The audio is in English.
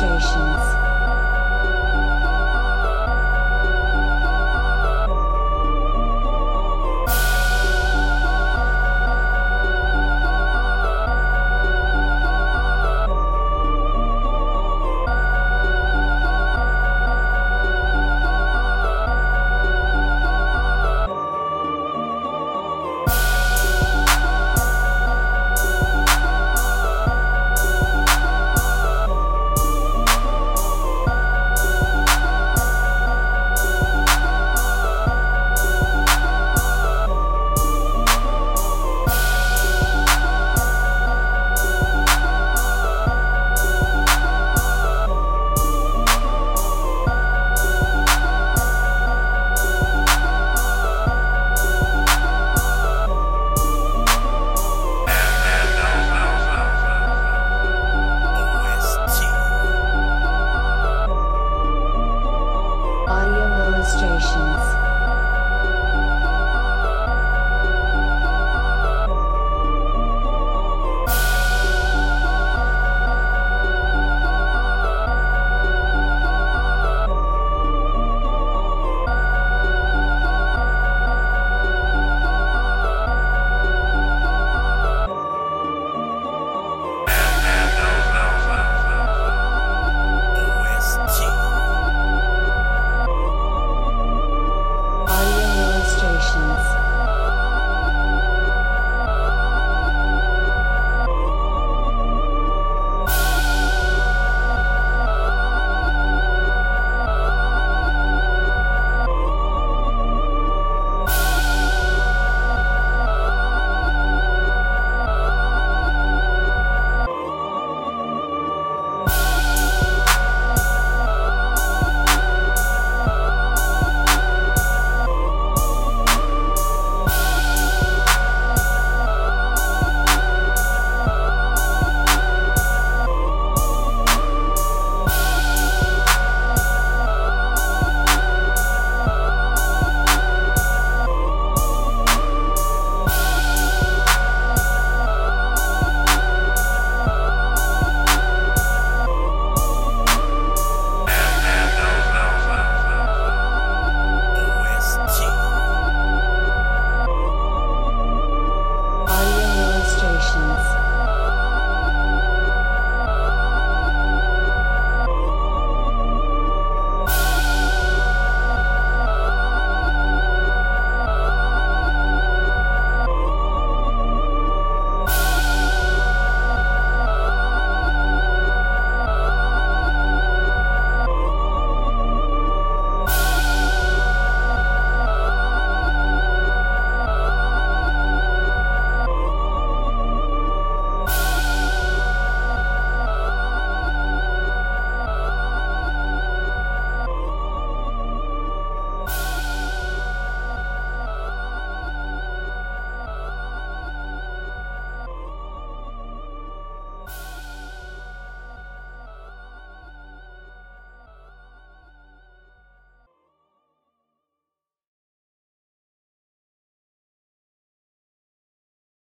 demonstrations.